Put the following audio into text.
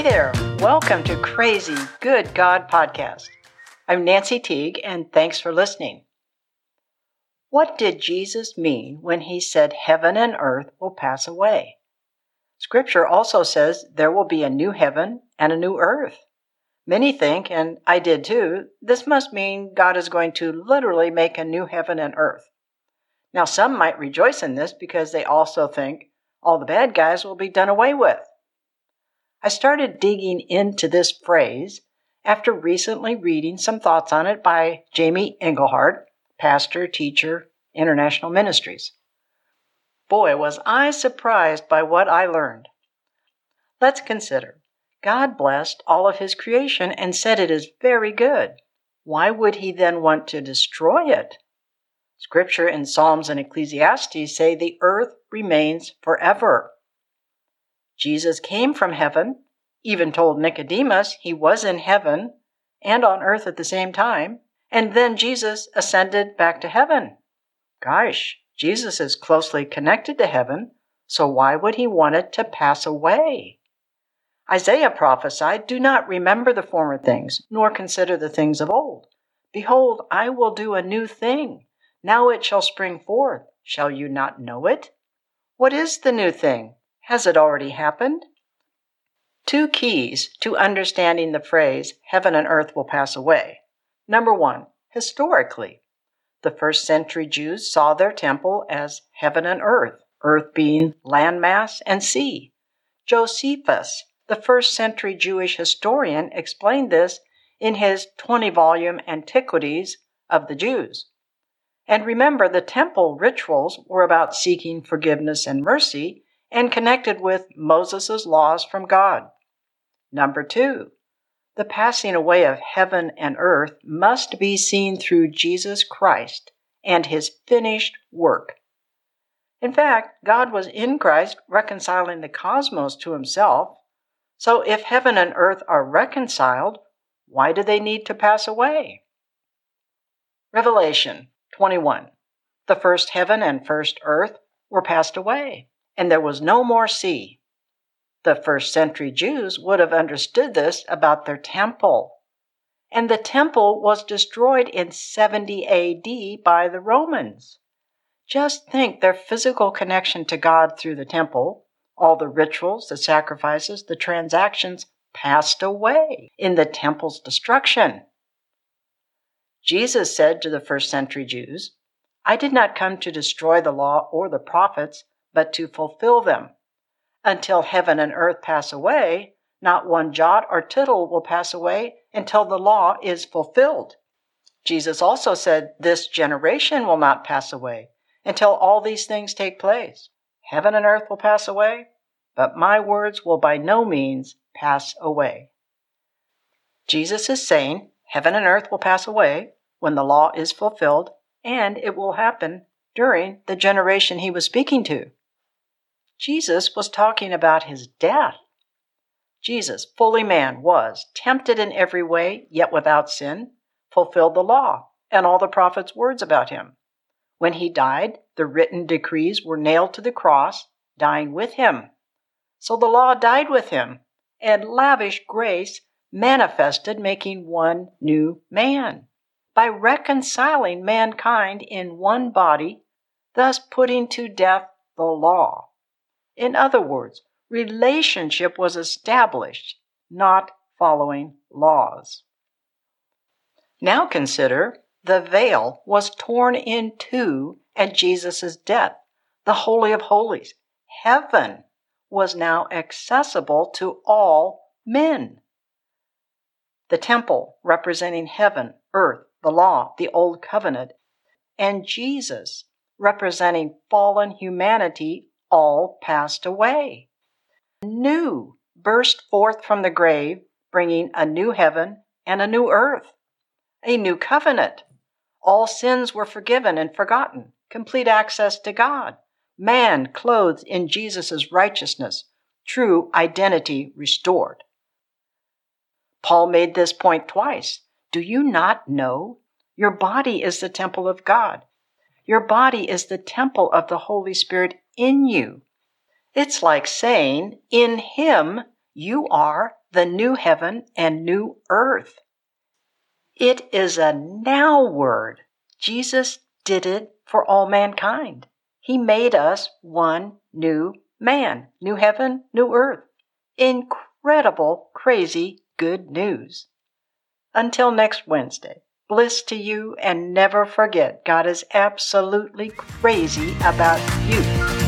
Hey there, welcome to Crazy Good God Podcast. I'm Nancy Teague, and thanks for listening. What did Jesus mean when he said heaven and earth will pass away? Scripture also says there will be a new heaven and a new earth. Many think, and I did too, this must mean God is going to literally make a new heaven and earth. Now, some might rejoice in this because they also think all the bad guys will be done away with. I started digging into this phrase after recently reading some thoughts on it by Jamie Englehart, pastor, teacher, International Ministries. Boy, was I surprised by what I learned. Let's consider God blessed all of his creation and said it is very good. Why would he then want to destroy it? Scripture in Psalms and Ecclesiastes say the earth remains forever. Jesus came from heaven, even told Nicodemus he was in heaven and on earth at the same time, and then Jesus ascended back to heaven. Gosh, Jesus is closely connected to heaven, so why would he want it to pass away? Isaiah prophesied, Do not remember the former things, nor consider the things of old. Behold, I will do a new thing. Now it shall spring forth. Shall you not know it? What is the new thing? Has it already happened? Two keys to understanding the phrase, heaven and earth will pass away. Number one, historically, the first century Jews saw their temple as heaven and earth, earth being landmass and sea. Josephus, the first century Jewish historian, explained this in his 20 volume Antiquities of the Jews. And remember, the temple rituals were about seeking forgiveness and mercy and connected with Moses' laws from God. Number two, the passing away of heaven and earth must be seen through Jesus Christ and his finished work. In fact, God was in Christ reconciling the cosmos to himself. So if heaven and earth are reconciled, why do they need to pass away? Revelation 21. The first heaven and first earth were passed away, and there was no more sea. The first century Jews would have understood this about their temple. And the temple was destroyed in 70 AD by the Romans. Just think their physical connection to God through the temple, all the rituals, the sacrifices, the transactions passed away in the temple's destruction. Jesus said to the first century Jews, I did not come to destroy the law or the prophets, but to fulfill them. Until heaven and earth pass away, not one jot or tittle will pass away until the law is fulfilled. Jesus also said, This generation will not pass away until all these things take place. Heaven and earth will pass away, but my words will by no means pass away. Jesus is saying, Heaven and earth will pass away when the law is fulfilled, and it will happen during the generation he was speaking to. Jesus was talking about his death. Jesus, fully man, was tempted in every way, yet without sin, fulfilled the law and all the prophets' words about him. When he died, the written decrees were nailed to the cross, dying with him. So the law died with him, and lavish grace manifested, making one new man by reconciling mankind in one body, thus putting to death the law. In other words, relationship was established, not following laws. Now consider the veil was torn in two at Jesus' death, the Holy of Holies. Heaven was now accessible to all men. The temple representing heaven, earth, the law, the old covenant, and Jesus representing fallen humanity all passed away. New burst forth from the grave, bringing a new heaven and a new earth, a new covenant. All sins were forgiven and forgotten, complete access to God, man clothed in Jesus' righteousness, true identity restored. Paul made this point twice. Do you not know your body is the temple of God? Your body is the temple of the Holy Spirit in you. It's like saying, in Him you are the new heaven and new earth. It is a now word. Jesus did it for all mankind. He made us one new man, new heaven, new earth. Incredible, crazy good news. Until next Wednesday, bliss to you and never forget God is absolutely crazy about you.